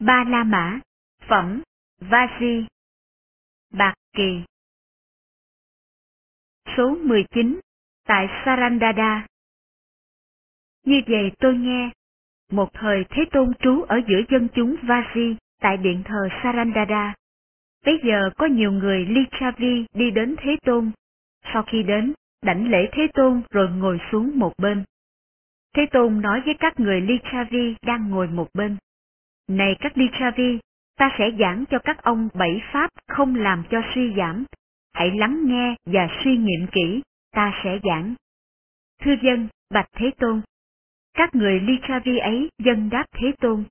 Ba La Mã, Phẩm, Vasi, Bạc Kỳ. Số 19, tại Sarandada. Như vậy tôi nghe, một thời Thế Tôn trú ở giữa dân chúng Vasi tại điện thờ Sarandada. Bây giờ có nhiều người Lichavi đi đến Thế Tôn. Sau khi đến, đảnh lễ Thế Tôn rồi ngồi xuống một bên. Thế Tôn nói với các người Lichavi đang ngồi một bên. Này các Lichavi, ta sẽ giảng cho các ông bảy pháp không làm cho suy giảm. Hãy lắng nghe và suy nghiệm kỹ, ta sẽ giảng. Thưa dân, bạch Thế Tôn. Các người Lichavi ấy dân đáp Thế Tôn.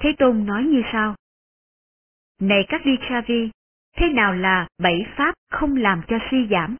Thế Tôn nói như sau. Này các Lichavi, thế nào là bảy pháp không làm cho suy giảm?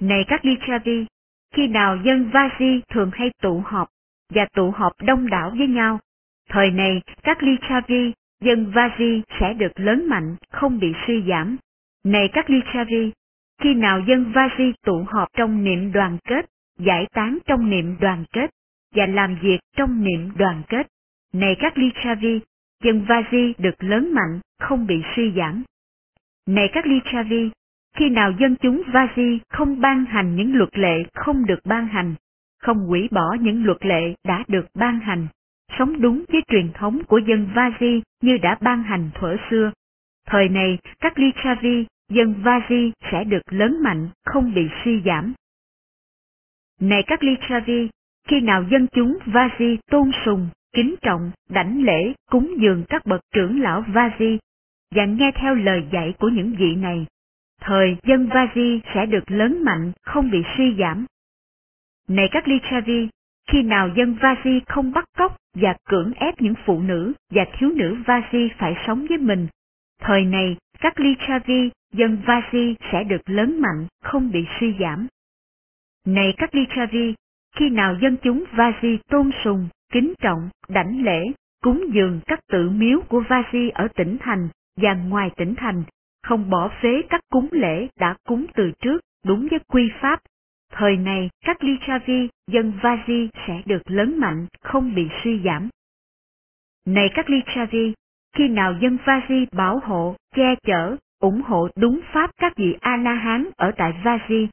Này các Lichavi, khi nào dân Vasi thường hay tụ họp, và tụ họp đông đảo với nhau, thời này các Lichavi, dân Vasi sẽ được lớn mạnh, không bị suy giảm. Này các Lichavi, khi nào dân Vasi tụ họp trong niệm đoàn kết, giải tán trong niệm đoàn kết, và làm việc trong niệm đoàn kết. Này các Lichavi, dân Vasi được lớn mạnh, không bị suy giảm. Này các Lichavi, khi nào dân chúng Vasi không ban hành những luật lệ không được ban hành, không hủy bỏ những luật lệ đã được ban hành, sống đúng với truyền thống của dân Vasi như đã ban hành thuở xưa. Thời này, các Lichavi, dân Vasi sẽ được lớn mạnh, không bị suy giảm. Này các Lichavi, khi nào dân chúng Vasi tôn sùng, kính trọng, đảnh lễ, cúng dường các bậc trưởng lão Vasi, và nghe theo lời dạy của những vị này, thời dân Vasi sẽ được lớn mạnh, không bị suy giảm. Này các Lichavi, khi nào dân Vasi không bắt cóc và cưỡng ép những phụ nữ và thiếu nữ Vasi phải sống với mình, thời này các Lichavi, dân Vasi sẽ được lớn mạnh, không bị suy giảm. Này các Lichavi, khi nào dân chúng Vasi tôn sùng, kính trọng, đảnh lễ, cúng dường các tự miếu của Vasi ở tỉnh thành và ngoài tỉnh thành, không bỏ phế các cúng lễ đã cúng từ trước đúng với quy pháp. Thời này, các Lichavi, dân Vasi sẽ được lớn mạnh, không bị suy giảm. Này các Lichavi, khi nào dân Vasi bảo hộ, che chở, ủng hộ đúng pháp các vị A-la-hán ở tại Vasi,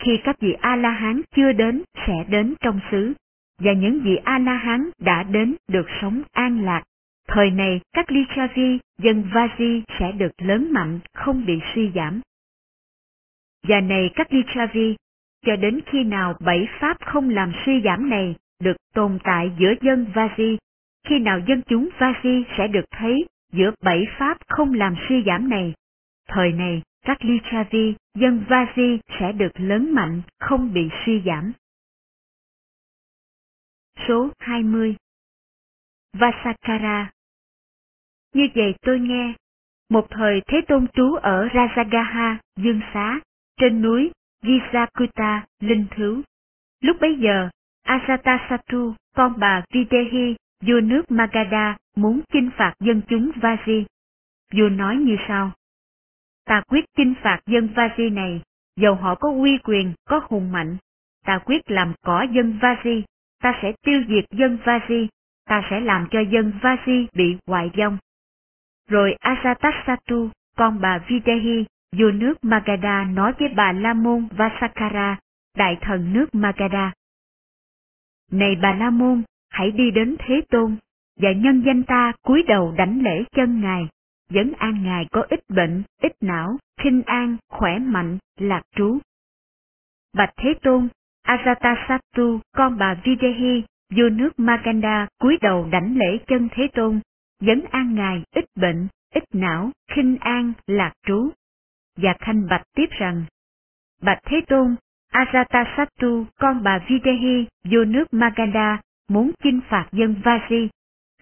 khi các vị A-la-hán chưa đến sẽ đến trong xứ, và những vị A-la-hán đã đến được sống an lạc. Thời này các Lichavi, dân Vasi sẽ được lớn mạnh, không bị suy giảm. Và này các Lichavi, cho đến khi nào bảy pháp không làm suy giảm này được tồn tại giữa dân Vasi, khi nào dân chúng Vasi sẽ được thấy giữa bảy pháp không làm suy giảm này. Thời này, các Lichavi, dân Vasi sẽ được lớn mạnh, không bị suy giảm. Số 20 Vasakara Như vậy tôi nghe, một thời Thế Tôn trú ở Rajagaha, Dương Xá, trên núi Gisakuta, Linh Thứ. Lúc bấy giờ, Asatasattu, con bà Videhi, vua nước Magadha, muốn chinh phạt dân chúng Vasi. Vua nói như sau. Ta quyết chinh phạt dân Vasi này, dầu họ có uy quyền, có hùng mạnh. Ta quyết làm cỏ dân Vasi, ta sẽ tiêu diệt dân Vasi, ta sẽ làm cho dân Vasi bị hoại vong. Rồi Asatasattu, con bà Videhi, vua nước Magadha nói với bà La Môn Vasakara, đại thần nước Magadha. Này bà La Môn, hãy đi đến Thế Tôn, và nhân danh ta cúi đầu đảnh lễ chân Ngài, dẫn an Ngài có ít bệnh, ít não, khinh an, khỏe mạnh, lạc trú. Bạch Thế Tôn, Ajatasattu, con bà Videhi, vua nước Maganda cúi đầu đảnh lễ chân Thế Tôn, dẫn an Ngài ít bệnh, ít não, khinh an, lạc trú. Và khanh bạch tiếp rằng, Bạch Thế Tôn, Ajatasattu, con bà Videhi, vua nước Maganda, muốn chinh phạt dân Vasi.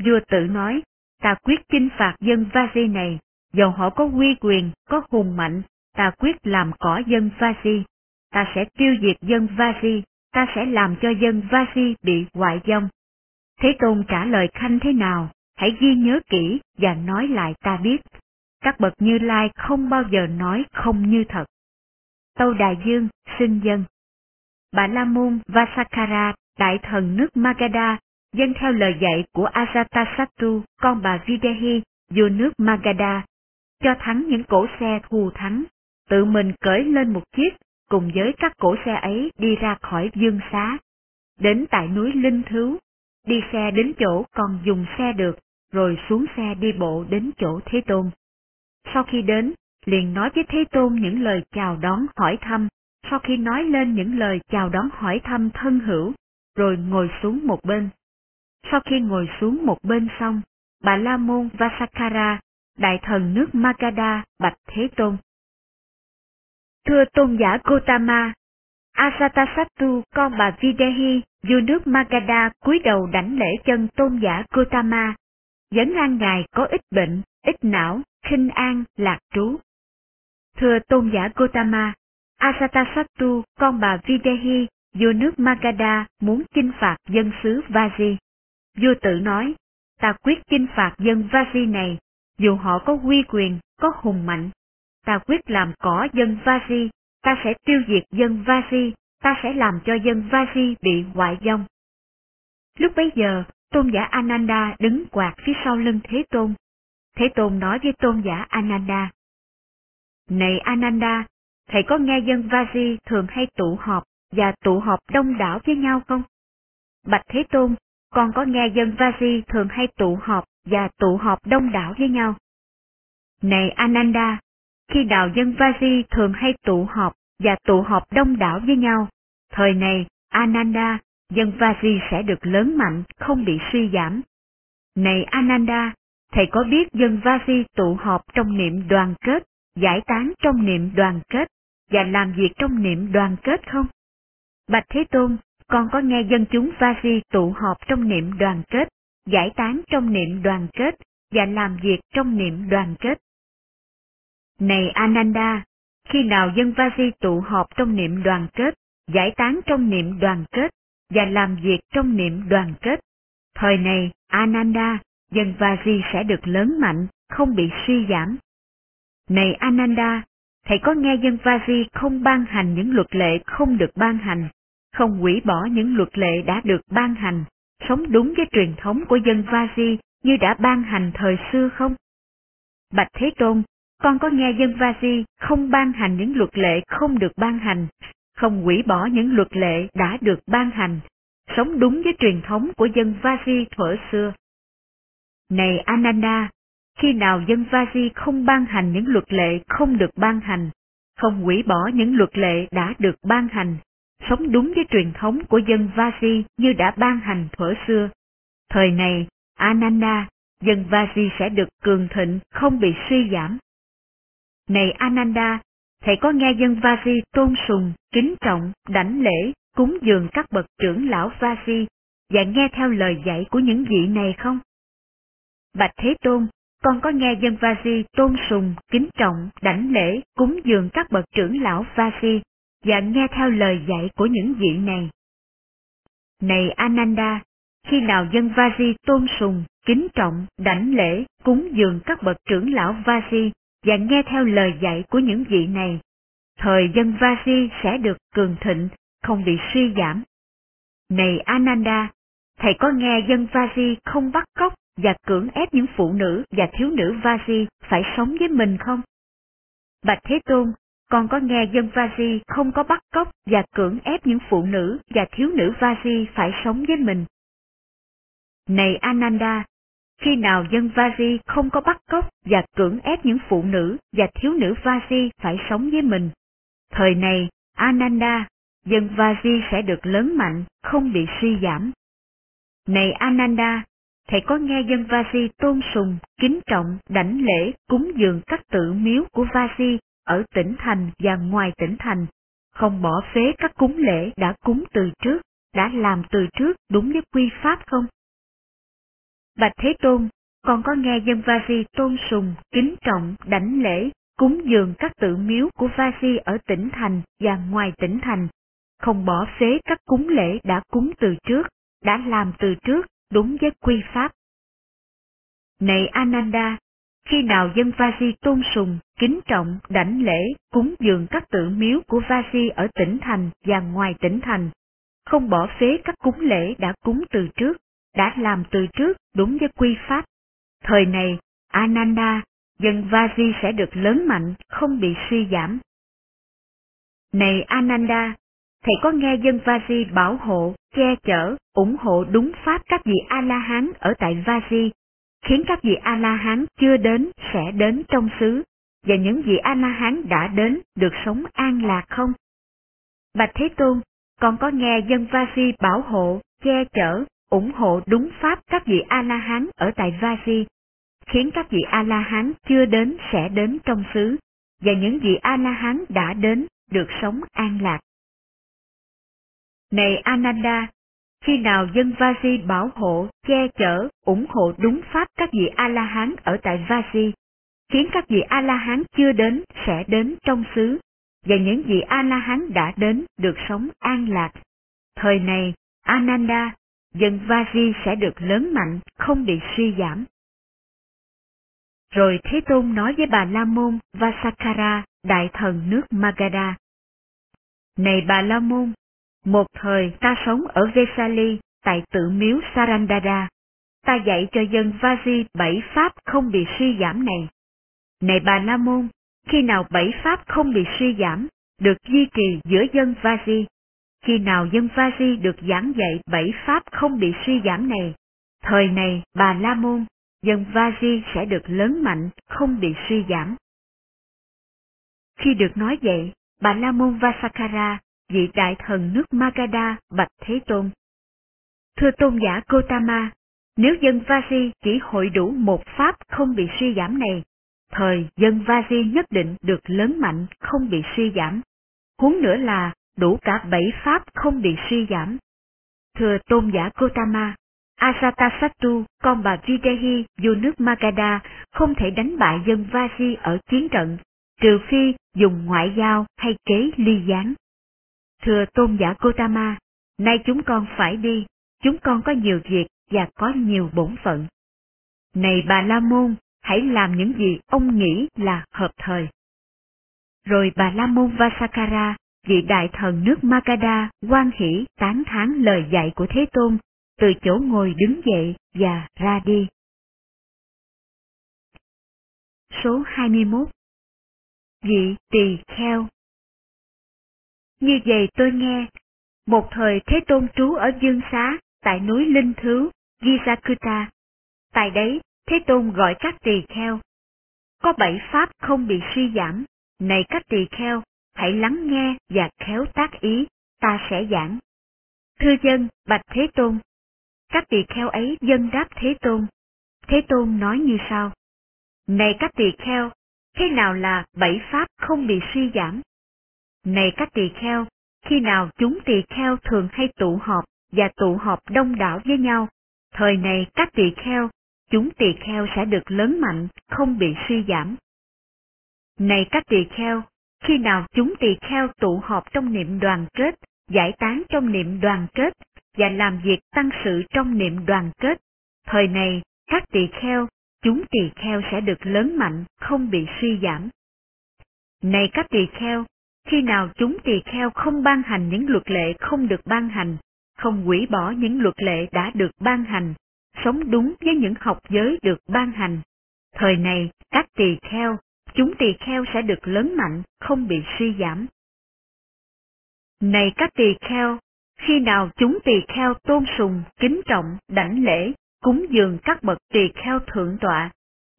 Vua tự nói, ta quyết chinh phạt dân Vasi này, dầu họ có quy quyền, có hùng mạnh, ta quyết làm cỏ dân Vasi. Ta sẽ tiêu diệt dân Vasi, ta sẽ làm cho dân Vasi bị hoại vong. Thế Tôn trả lời Khanh thế nào, hãy ghi nhớ kỹ và nói lại ta biết. Các bậc Như Lai không bao giờ nói không như thật. Tâu Đại Dương, xin dân. Bà La Môn Vasakara, đại thần nước Magadha, dân theo lời dạy của Ajatasattu, con bà Videhi, vua nước Magadha, cho thắng những cổ xe thù thắng, tự mình cởi lên một chiếc, cùng với các cổ xe ấy đi ra khỏi dương xá. Đến tại núi Linh Thứu, đi xe đến chỗ còn dùng xe được, rồi xuống xe đi bộ đến chỗ Thế Tôn. Sau khi đến, liền nói với Thế Tôn những lời chào đón hỏi thăm, sau khi nói lên những lời chào đón hỏi thăm thân hữu, rồi ngồi xuống một bên. Sau khi ngồi xuống một bên xong, bà La Môn Vasakara, đại thần nước Magadha, bạch Thế Tôn. Thưa tôn giả Gotama, Asatasattu con bà Videhi, vua nước Magadha cúi đầu đảnh lễ chân tôn giả Gotama, dẫn an ngài có ít bệnh, ít não, khinh an, lạc trú. Thưa tôn giả Gotama, Asatasattu con bà Videhi, vua nước Magadha muốn chinh phạt dân xứ Vaji. Vua tự nói, ta quyết chinh phạt dân Vaji này, dù họ có quy quyền, có hùng mạnh. Ta quyết làm cỏ dân Vaji, ta sẽ tiêu diệt dân Vaji, ta sẽ làm cho dân Vaji bị hoại vong. Lúc bấy giờ, tôn giả Ananda đứng quạt phía sau lưng Thế Tôn. Thế Tôn nói với tôn giả Ananda. Này Ananda, thầy có nghe dân Vaji thường hay tụ họp và tụ họp đông đảo với nhau không? Bạch Thế Tôn, con có nghe dân Vaji thường hay tụ họp và tụ họp đông đảo với nhau. Này Ananda, khi đạo dân Vaji thường hay tụ họp và tụ họp đông đảo với nhau, thời này Ananda, dân Vaji sẽ được lớn mạnh, không bị suy giảm. Này Ananda, thầy có biết dân Vasi tụ họp trong niệm đoàn kết, giải tán trong niệm đoàn kết, và làm việc trong niệm đoàn kết không? Bạch Thế Tôn, con có nghe dân chúng Vasi tụ họp trong niệm đoàn kết, giải tán trong niệm đoàn kết, và làm việc trong niệm đoàn kết. Này Ananda, khi nào dân Vasi tụ họp trong niệm đoàn kết, giải tán trong niệm đoàn kết, và làm việc trong niệm đoàn kết, thời này Ananda, dân Vasi sẽ được lớn mạnh, không bị suy giảm. Này Ananda, thầy có nghe dân Vasi không ban hành những luật lệ không được ban hành, không hủy bỏ những luật lệ đã được ban hành, sống đúng với truyền thống của dân Vasi như đã ban hành thời xưa không? Bạch Thế Tôn, con có nghe dân Vasi không ban hành những luật lệ không được ban hành, không hủy bỏ những luật lệ đã được ban hành, sống đúng với truyền thống của dân Vasi thuở xưa. Này Ananda, khi nào dân Vaji không ban hành những luật lệ không được ban hành, không hủy bỏ những luật lệ đã được ban hành, sống đúng với truyền thống của dân Vasi như đã ban hành thuở xưa. Thời này, Ananda, dân Vasi sẽ được cường thịnh, không bị suy giảm. Này Ananda, thầy có nghe dân Vasi tôn sùng, kính trọng, đảnh lễ, cúng dường các bậc trưởng lão Vasi và nghe theo lời dạy của những vị này không? Bạch Thế Tôn, con có nghe dân Vasi tôn sùng, kính trọng, đảnh lễ, cúng dường các bậc trưởng lão Vasi và nghe theo lời dạy của những vị này. Này Ananda, khi nào dân Vasi tôn sùng, kính trọng, đảnh lễ, cúng dường các bậc trưởng lão Vasi và nghe theo lời dạy của những vị này, thời dân Vasi sẽ được cường thịnh, không bị suy giảm. Này Ananda, thầy có nghe dân Vasi không bắt cóc và cưỡng ép những phụ nữ và thiếu nữ Vaji phải sống với mình không? Bạch Thế Tôn, con có nghe dân Vaji không có bắt cóc và cưỡng ép những phụ nữ và thiếu nữ Vaji phải sống với mình. Này Ananda, khi nào dân Vaji không có bắt cóc và cưỡng ép những phụ nữ và thiếu nữ Vaji phải sống với mình, thời này Ananda, dân Vaji sẽ được lớn mạnh, không bị suy giảm. Này Ananda, thầy có nghe dân Vasi tôn sùng, kính trọng, đảnh lễ, cúng dường các tự miếu của Vasi ở tỉnh thành và ngoài tỉnh thành, không bỏ phế các cúng lễ đã cúng từ trước, đã làm từ trước đúng với quy pháp không? Bạch Thế Tôn, con có nghe dân Vasi tôn sùng, kính trọng, đảnh lễ, cúng dường các tự miếu của Vasi ở tỉnh thành và ngoài tỉnh thành, không bỏ phế các cúng lễ đã cúng từ trước, đã làm từ trước đúng với quy pháp. Này Ananda, khi nào dân Vasi tôn sùng, kính trọng, đảnh lễ, cúng dường các tự miếu của Vasi ở tỉnh thành và ngoài tỉnh thành, không bỏ phế các cúng lễ đã cúng từ trước, đã làm từ trước đúng với quy pháp. Thời này, Ananda, dân Vaji sẽ được lớn mạnh, không bị suy giảm. Này Ananda, thầy có nghe dân Vasi bảo hộ, che chở, ủng hộ đúng pháp các vị A-la-hán ở tại Vasi, khiến các vị A-la-hán chưa đến sẽ đến trong xứ, và những vị A-la-hán đã đến được sống an lạc không? Bạch Thế Tôn, con có nghe dân Vasi bảo hộ, che chở, ủng hộ đúng pháp các vị A-la-hán ở tại Vasi, khiến các vị A-la-hán chưa đến sẽ đến trong xứ, và những vị A-la-hán đã đến được sống an lạc. Này Ananda, khi nào dân Vasi bảo hộ, che chở, ủng hộ đúng pháp các vị A-la-hán ở tại Vasi, khiến các vị A-la-hán chưa đến sẽ đến trong xứ, và những vị A-la-hán đã đến được sống an lạc. Thời này, Ananda, dân Vasi sẽ được lớn mạnh, không bị suy giảm. Rồi Thế Tôn nói với bà La Môn Vasakara, đại thần nước Magadha. Này bà La Môn, một thời ta sống ở Vesali, tại tự miếu Sarandada. Ta dạy cho dân Vaji bảy pháp không bị suy giảm này. Này bà La Môn, khi nào bảy pháp không bị suy giảm, được duy trì giữa dân Vaji, khi nào dân Vaji được giảng dạy bảy pháp không bị suy giảm này, thời này bà La Môn, dân Vaji sẽ được lớn mạnh, không bị suy giảm. Khi được nói vậy, bà La Môn Vasakara, vị đại thần nước Magadha, bạch Thế Tôn. Thưa tôn giả Gotama, nếu dân Vasi chỉ hội đủ một pháp không bị suy giảm này, thời dân Vasi nhất định được lớn mạnh, không bị suy giảm. Huống nữa là đủ cả bảy pháp không bị suy giảm. Thưa tôn giả Gotama, Asatasattu, con bà Videhi, vua nước Magadha, không thể đánh bại dân Vasi ở chiến trận, trừ phi dùng ngoại giao hay kế ly gián. Thưa tôn giả Gotama, nay chúng con phải đi, chúng con có nhiều việc và có nhiều bổn phận. Này bà La Môn, hãy làm những gì ông nghĩ là hợp thời. Rồi bà La Môn Vasakara, vị đại thần nước Magadha, quan hỷ tán thán lời dạy của Thế Tôn, từ chỗ ngồi đứng dậy và ra đi. Số 21 Vị tỳ kheo như vậy tôi nghe, một thời Thế Tôn trú ở Dương Xá, tại núi Linh Thứ, Gisakuta. Tại đấy, Thế Tôn gọi các tỳ kheo. Có bảy pháp không bị suy giảm, này các tỳ kheo, hãy lắng nghe và khéo tác ý, ta sẽ giảng. Thưa dân, bạch Thế Tôn. Các tỳ kheo ấy dân đáp Thế Tôn. Thế Tôn nói như sau. Này các tỳ kheo, thế nào là bảy pháp không bị suy giảm? Này các tỳ kheo, khi nào chúng tỳ kheo thường hay tụ họp và tụ họp đông đảo với nhau, thời này các tỳ kheo, chúng tỳ kheo sẽ được lớn mạnh, không bị suy giảm. Này các tỳ kheo, khi nào chúng tỳ kheo tụ họp trong niệm đoàn kết, giải tán trong niệm đoàn kết và làm việc tăng sự trong niệm đoàn kết, thời này các tỳ kheo, chúng tỳ kheo sẽ được lớn mạnh, không bị suy giảm. Này các tỳ kheo, khi nào chúng tỳ kheo không ban hành những luật lệ không được ban hành, không hủy bỏ những luật lệ đã được ban hành, sống đúng với những học giới được ban hành. Thời này, các tỳ kheo, chúng tỳ kheo sẽ được lớn mạnh, không bị suy giảm. Này các tỳ kheo, khi nào chúng tỳ kheo tôn sùng, kính trọng, đảnh lễ, cúng dường các bậc tỳ kheo thượng tọa,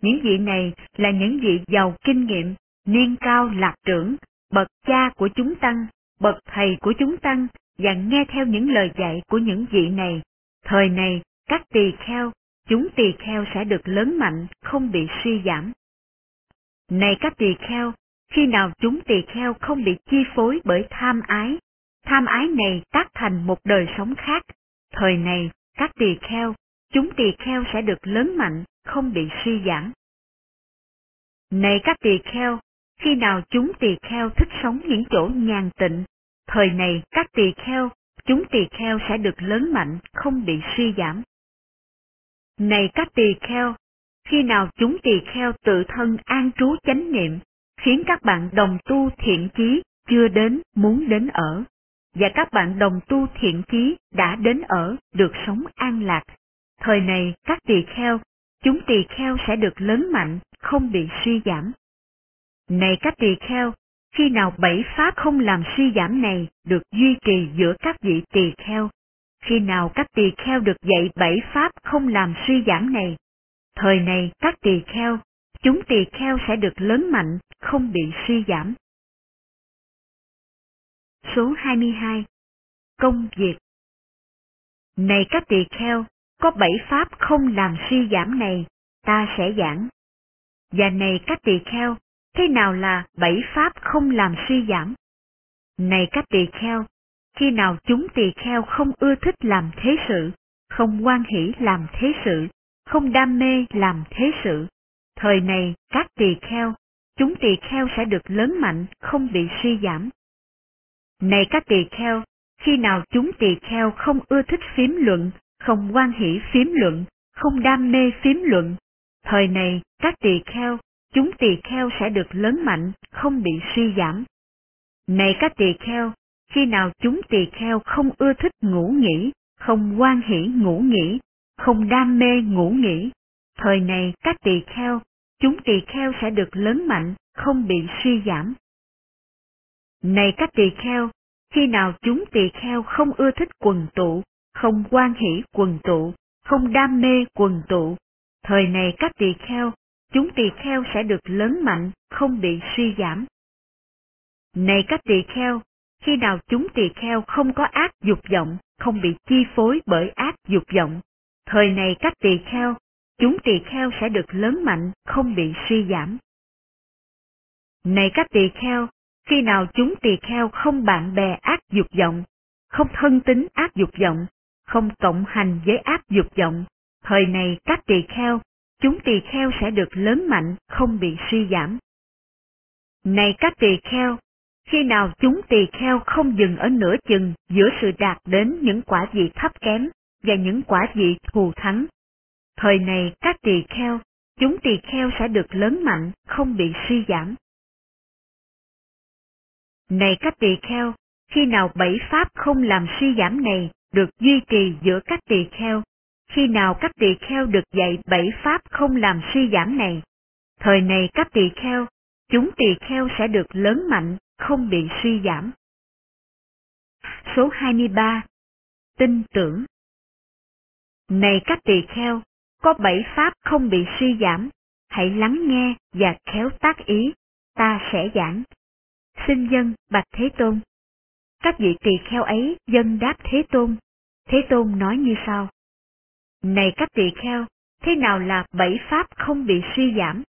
những vị này là những vị giàu kinh nghiệm, niên cao lạc trưởng, bậc cha của chúng tăng, bậc thầy của chúng tăng, và nghe theo những lời dạy của những vị này. Thời này, các tỳ kheo, chúng tỳ kheo sẽ được lớn mạnh, không bị suy giảm. Này các tỳ kheo, khi nào chúng tỳ kheo không bị chi phối bởi tham ái, tham ái này tác thành một đời sống khác, thời này các tỳ kheo, chúng tỳ kheo sẽ được lớn mạnh, không bị suy giảm. Này các tỳ kheo, khi nào chúng tỳ kheo thích sống những chỗ nhàn tịnh, thời này các tỳ kheo, chúng tỳ kheo sẽ được lớn mạnh, không bị suy giảm. Này các tỳ kheo, khi nào chúng tỳ kheo tự thân an trú chánh niệm, khiến các bạn đồng tu thiện chí chưa đến muốn đến ở, và các bạn đồng tu thiện chí đã đến ở được sống an lạc. Thời này các tỳ kheo, chúng tỳ kheo sẽ được lớn mạnh, không bị suy giảm. Này các tỳ kheo, khi nào bảy pháp không làm suy giảm này được duy trì giữa các vị tỳ kheo, khi nào các tỳ kheo được dạy bảy pháp không làm suy giảm này, thời này các tỳ kheo, chúng tỳ kheo sẽ được lớn mạnh, không bị suy giảm. Số 22 Công việc Này các tỳ kheo, có bảy pháp không làm suy giảm này, ta sẽ giảng. Và này các tỳ kheo, thế nào là bảy pháp không làm suy giảm? Này các tỳ kheo, khi nào chúng tỳ kheo không ưa thích làm thế sự, không quan hỷ làm thế sự, không đam mê làm thế sự, thời này các tỳ kheo, chúng tỳ kheo sẽ được lớn mạnh, không bị suy giảm. Này các tỳ kheo, khi nào chúng tỳ kheo không ưa thích phím luận, không quan hỷ phím luận, không đam mê phím luận, thời này các tỳ kheo, chúng tỳ kheo sẽ được lớn mạnh, không bị suy giảm. Này các tỳ kheo, khi nào chúng tỳ kheo không ưa thích ngủ nghỉ, không quan hỷ ngủ nghỉ, không đam mê ngủ nghỉ, thời này các tỳ kheo, chúng tỳ kheo sẽ được lớn mạnh, không bị suy giảm. Này các tỳ kheo, khi nào chúng tỳ kheo không ưa thích quần tụ, không quan hỷ quần tụ, không đam mê quần tụ, thời này các tỳ kheo, chúng tỳ kheo sẽ được lớn mạnh, không bị suy giảm. Này các tỳ kheo, khi nào chúng tỳ kheo không có ác dục vọng, không bị chi phối bởi ác dục vọng, thời này các tỳ kheo, chúng tỳ kheo sẽ được lớn mạnh, không bị suy giảm. Này các tỳ kheo, khi nào chúng tỳ kheo không bạn bè ác dục vọng, không thân tính ác dục vọng, không cộng hành với ác dục vọng, thời này các tỳ kheo, chúng tỳ kheo sẽ được lớn mạnh, không bị suy giảm. Này các tỳ kheo, khi nào chúng tỳ kheo không dừng ở nửa chừng giữa sự đạt đến những quả vị thấp kém và những quả vị thù thắng. Thời này các tỳ kheo, chúng tỳ kheo sẽ được lớn mạnh, không bị suy giảm. Này các tỳ kheo, khi nào bảy pháp không làm suy giảm này được duy trì giữa các tỳ kheo, khi nào các tỳ kheo được dạy bảy pháp không làm suy giảm này, thời này các tỳ kheo, chúng tỳ kheo sẽ được lớn mạnh, không bị suy giảm. Số 23. Tin tưởng Này các tỳ kheo, có bảy pháp không bị suy giảm, hãy lắng nghe và khéo tác ý, ta sẽ giảng. Xin dân bạch Thế Tôn. Các vị tỳ kheo ấy dân đáp Thế Tôn. Thế Tôn nói như sau. Này các tỳ kheo, thế nào là bảy pháp không bị suy giảm?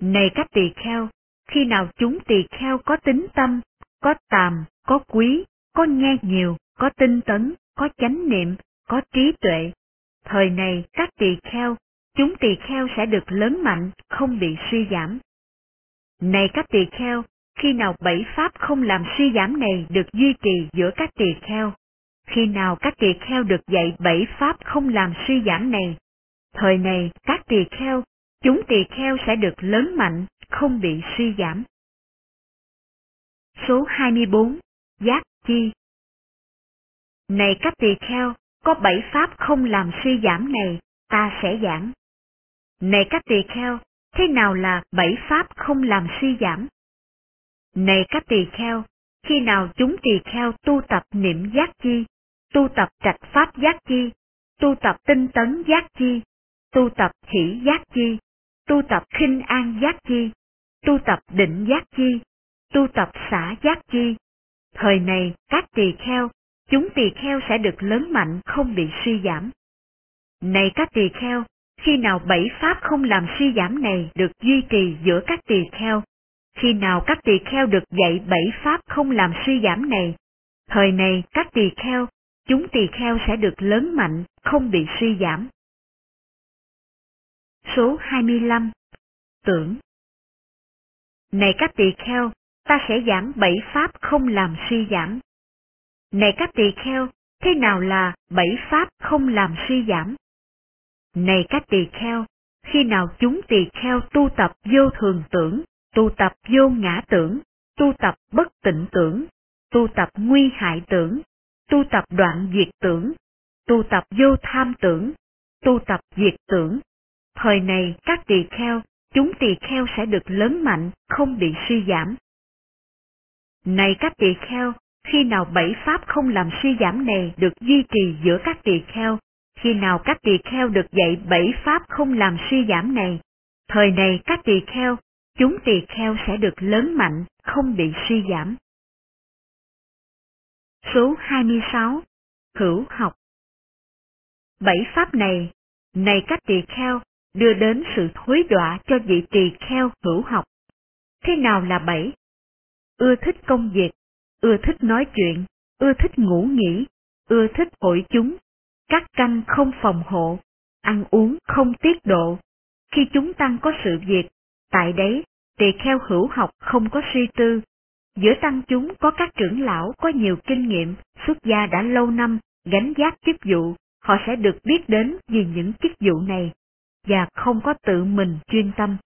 Này các tỳ kheo, khi nào chúng tỳ kheo có tính tâm, có tàm, có quý, có nghe nhiều, có tinh tấn, có chánh niệm, có trí tuệ. Thời này các tỳ kheo, chúng tỳ kheo sẽ được lớn mạnh, không bị suy giảm. Này các tỳ kheo, khi nào bảy pháp không làm suy giảm này được duy trì giữa các tỳ kheo, khi nào các tỳ kheo được dạy bảy pháp không làm suy giảm này, thời này các tỳ kheo, chúng tỳ kheo sẽ được lớn mạnh, không bị suy giảm. Số 24. Giác chi Này các tỳ kheo, có bảy pháp không làm suy giảm này, ta sẽ giảng. Này các tỳ kheo, thế nào là bảy pháp không làm suy giảm? Này các tỳ kheo, khi nào chúng tỳ kheo tu tập niệm giác chi, tu tập trạch pháp giác chi, tu tập tinh tấn giác chi, tu tập hỷ giác chi, tu tập khinh an giác chi, tu tập định giác chi, tu tập xả giác chi. Thời này các tỳ kheo, chúng tỳ kheo sẽ được lớn mạnh không bị suy giảm. Này các tỳ kheo, khi nào bảy pháp không làm suy giảm này được duy trì giữa các tỳ kheo, khi nào các tỳ kheo được dạy bảy pháp không làm suy giảm này, thời này các tỳ kheo, chúng tỳ kheo sẽ được lớn mạnh, không bị suy giảm. Số 25. Tưởng Này các tỳ kheo, ta sẽ giảng bảy pháp không làm suy giảm. Này các tỳ kheo, thế nào là bảy pháp không làm suy giảm? Này các tỳ kheo, khi nào chúng tỳ kheo tu tập vô thường tưởng, tu tập vô ngã tưởng, tu tập bất tịnh tưởng, tu tập nguy hại tưởng, tu tập đoạn diệt tưởng, tu tập vô tham tưởng, tu tập diệt tưởng, Thời này các tỳ kheo, chúng tỳ kheo sẽ được lớn mạnh, không bị suy giảm. Này các tỳ kheo, khi nào bảy pháp không làm suy giảm này được duy trì giữa các tỳ kheo, khi nào các tỳ kheo được dạy bảy pháp không làm suy giảm này, thời này các tỳ kheo, chúng tỳ kheo sẽ được lớn mạnh, không bị suy giảm. Số 26. Hữu học Bảy pháp này, này các tỳ kheo, đưa đến sự thối đọa cho vị tỳ kheo hữu học. Thế nào là bảy? Ưa thích công việc, ưa thích nói chuyện, ưa thích ngủ nghỉ, ưa thích hội chúng, các căn không phòng hộ, ăn uống không tiết độ. Khi chúng tăng có sự việc, tại đấy, tỳ kheo hữu học không có suy tư. Giữa tăng chúng có các trưởng lão có nhiều kinh nghiệm, xuất gia đã lâu năm, gánh giác chức vụ, họ sẽ được biết đến vì những chức vụ này, và không có tự mình chuyên tâm.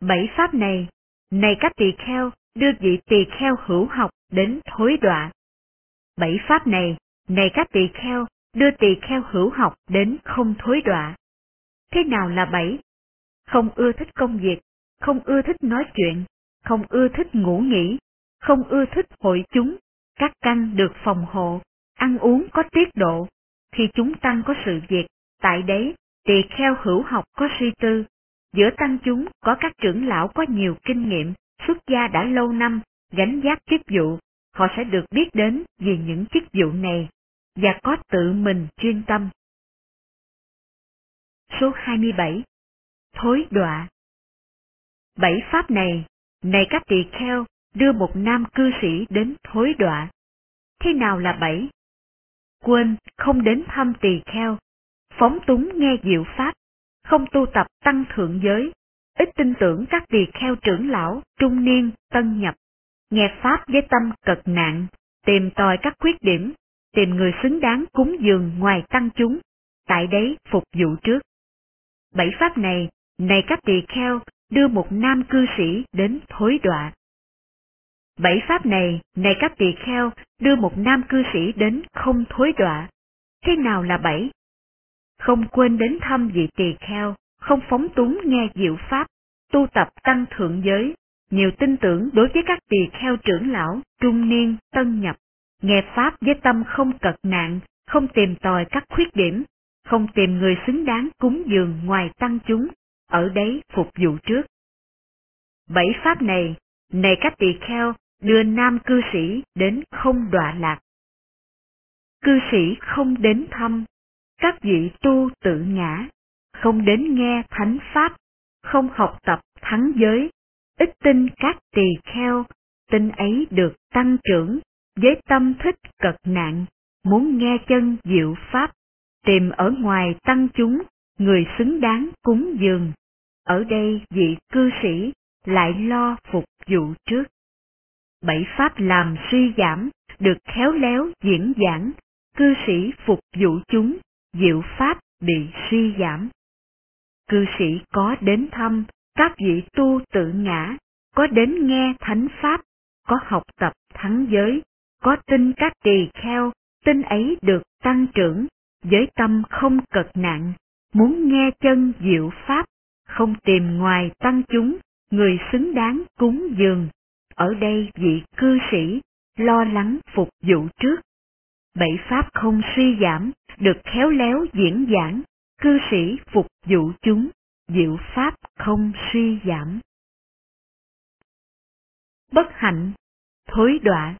Bảy pháp này, này các tỳ kheo, đưa vị tỳ kheo hữu học đến thối đọa. Bảy pháp này, này các tỳ kheo, đưa tỳ kheo hữu học đến không thối đọa. Thế nào là bảy? Không ưa thích công việc, không ưa thích nói chuyện, không ưa thích ngủ nghỉ, không ưa thích hội chúng, các căn được phòng hộ, ăn uống có tiết độ. Khi chúng tăng có sự việc, tại đấy, tỳ kheo hữu học có suy tư. Giữa tăng chúng có các trưởng lão có nhiều kinh nghiệm, xuất gia đã lâu năm, gánh giác chức vụ, họ sẽ được biết đến vì những chức vụ này, và có tự mình chuyên tâm. Số 27 Thối đọa Bảy pháp này, này các tỳ kheo, đưa một nam cư sĩ đến thối đọa. Thế nào là bảy? Quên, không đến thăm tỳ kheo, phóng túng nghe diệu pháp, không tu tập tăng thượng giới, ít tin tưởng các tỳ kheo trưởng lão, trung niên, tân nhập, nghe pháp với tâm cật nạn, tìm tòi các khuyết điểm, tìm người xứng đáng cúng dường ngoài tăng chúng, tại đấy phục vụ trước. Bảy pháp này, này các tỳ kheo, đưa một nam cư sĩ đến thối đọa. Bảy pháp này, này các tỳ kheo, đưa một nam cư sĩ đến không thối đọa. Thế nào là bảy? Không quên đến thăm vị tỳ kheo, không phóng túng nghe diệu pháp, tu tập tăng thượng giới, nhiều tin tưởng đối với các tỳ kheo trưởng lão, trung niên, tân nhập, nghe pháp với tâm không cật nạn, không tìm tòi các khuyết điểm, không tìm người xứng đáng cúng dường ngoài tăng chúng, ở đấy phục vụ trước. Bảy pháp này, này các tỳ kheo, đưa nam cư sĩ đến không đọa lạc. Cư sĩ không đến thăm, các vị tu tự ngã, không đến nghe thánh pháp, không học tập thắng giới, ít tin các tỳ kheo, tin ấy được tăng trưởng, với tâm thích cật nạn, muốn nghe chân diệu pháp, tìm ở ngoài tăng chúng, người xứng đáng cúng dường. Ở đây vị cư sĩ lại lo phục vụ trước. Bảy pháp làm suy giảm, được khéo léo diễn giảng, cư sĩ phục vụ chúng, diệu pháp bị suy giảm. Cư sĩ có đến thăm, các vị tu tự ngã, có đến nghe thánh pháp, có học tập thắng giới, có tin các tỳ kheo, tin ấy được tăng trưởng, với tâm không cực nạn, muốn nghe chân diệu pháp, không tìm ngoài tăng chúng, người xứng đáng cúng dường. Ở đây vị cư sĩ, lo lắng phục vụ trước. Bảy pháp không suy giảm, được khéo léo diễn giảng, cư sĩ phục vụ chúng, diệu pháp không suy giảm. Bất hạnh, thối đọa.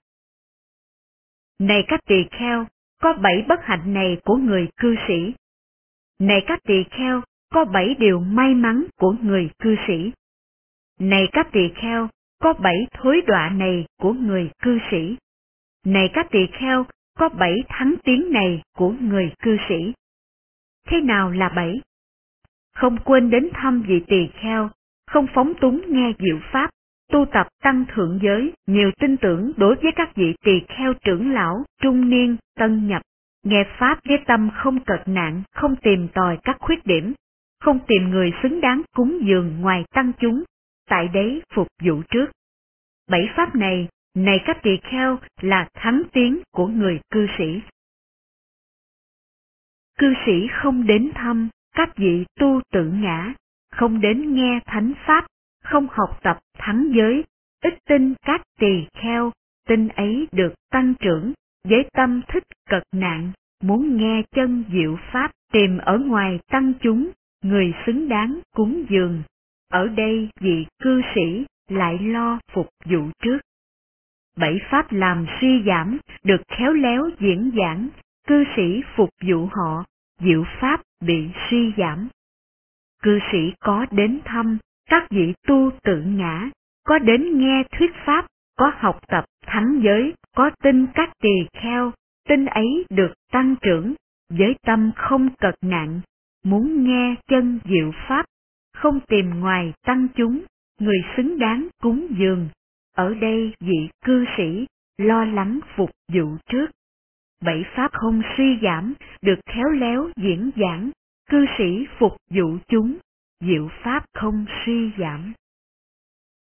Này các tỳ kheo, có bảy bất hạnh này của người cư sĩ. Này các tỳ kheo, có bảy điều may mắn của người cư sĩ. Này các tỳ kheo, có bảy thối đọa này của người cư sĩ. Này các tỳ kheo, có bảy thắng tiếng này của người cư sĩ. Thế nào là bảy? Không quên đến thăm vị tỳ kheo, không phóng túng nghe diệu pháp, tu tập tăng thượng giới, nhiều tin tưởng đối với các vị tỳ kheo trưởng lão, trung niên, tân nhập, nghe pháp với tâm không cật nạn, không tìm tòi các khuyết điểm, không tìm người xứng đáng cúng dường ngoài tăng chúng, tại đấy phục vụ trước. Bảy pháp này, này các tỳ kheo là thắng tiếng của người cư sĩ. Cư sĩ không đến thăm, các vị tu tự ngã, không đến nghe thánh pháp, không học tập thắng giới, ít tin các tỳ kheo, tin ấy được tăng trưởng, với tâm thích cực nạn, muốn nghe chân diệu pháp, tìm ở ngoài tăng chúng, người xứng đáng cúng dường. Ở đây vị cư sĩ lại lo phục vụ trước. Bảy pháp làm suy giảm, được khéo léo diễn giảng, cư sĩ phục vụ họ, diệu pháp bị suy giảm. Cư sĩ có đến thăm, các vị tu tự ngã, có đến nghe thuyết pháp, có học tập thắng giới, có tin các tỳ kheo, tin ấy được tăng trưởng, với tâm không cật nạn, muốn nghe chân diệu pháp, không tìm ngoài tăng chúng, người xứng đáng cúng dường. Ở đây vị cư sĩ lo lắng phục vụ trước. Bảy pháp không suy giảm, được khéo léo diễn giảng, cư sĩ phục vụ chúng, diệu pháp không suy giảm.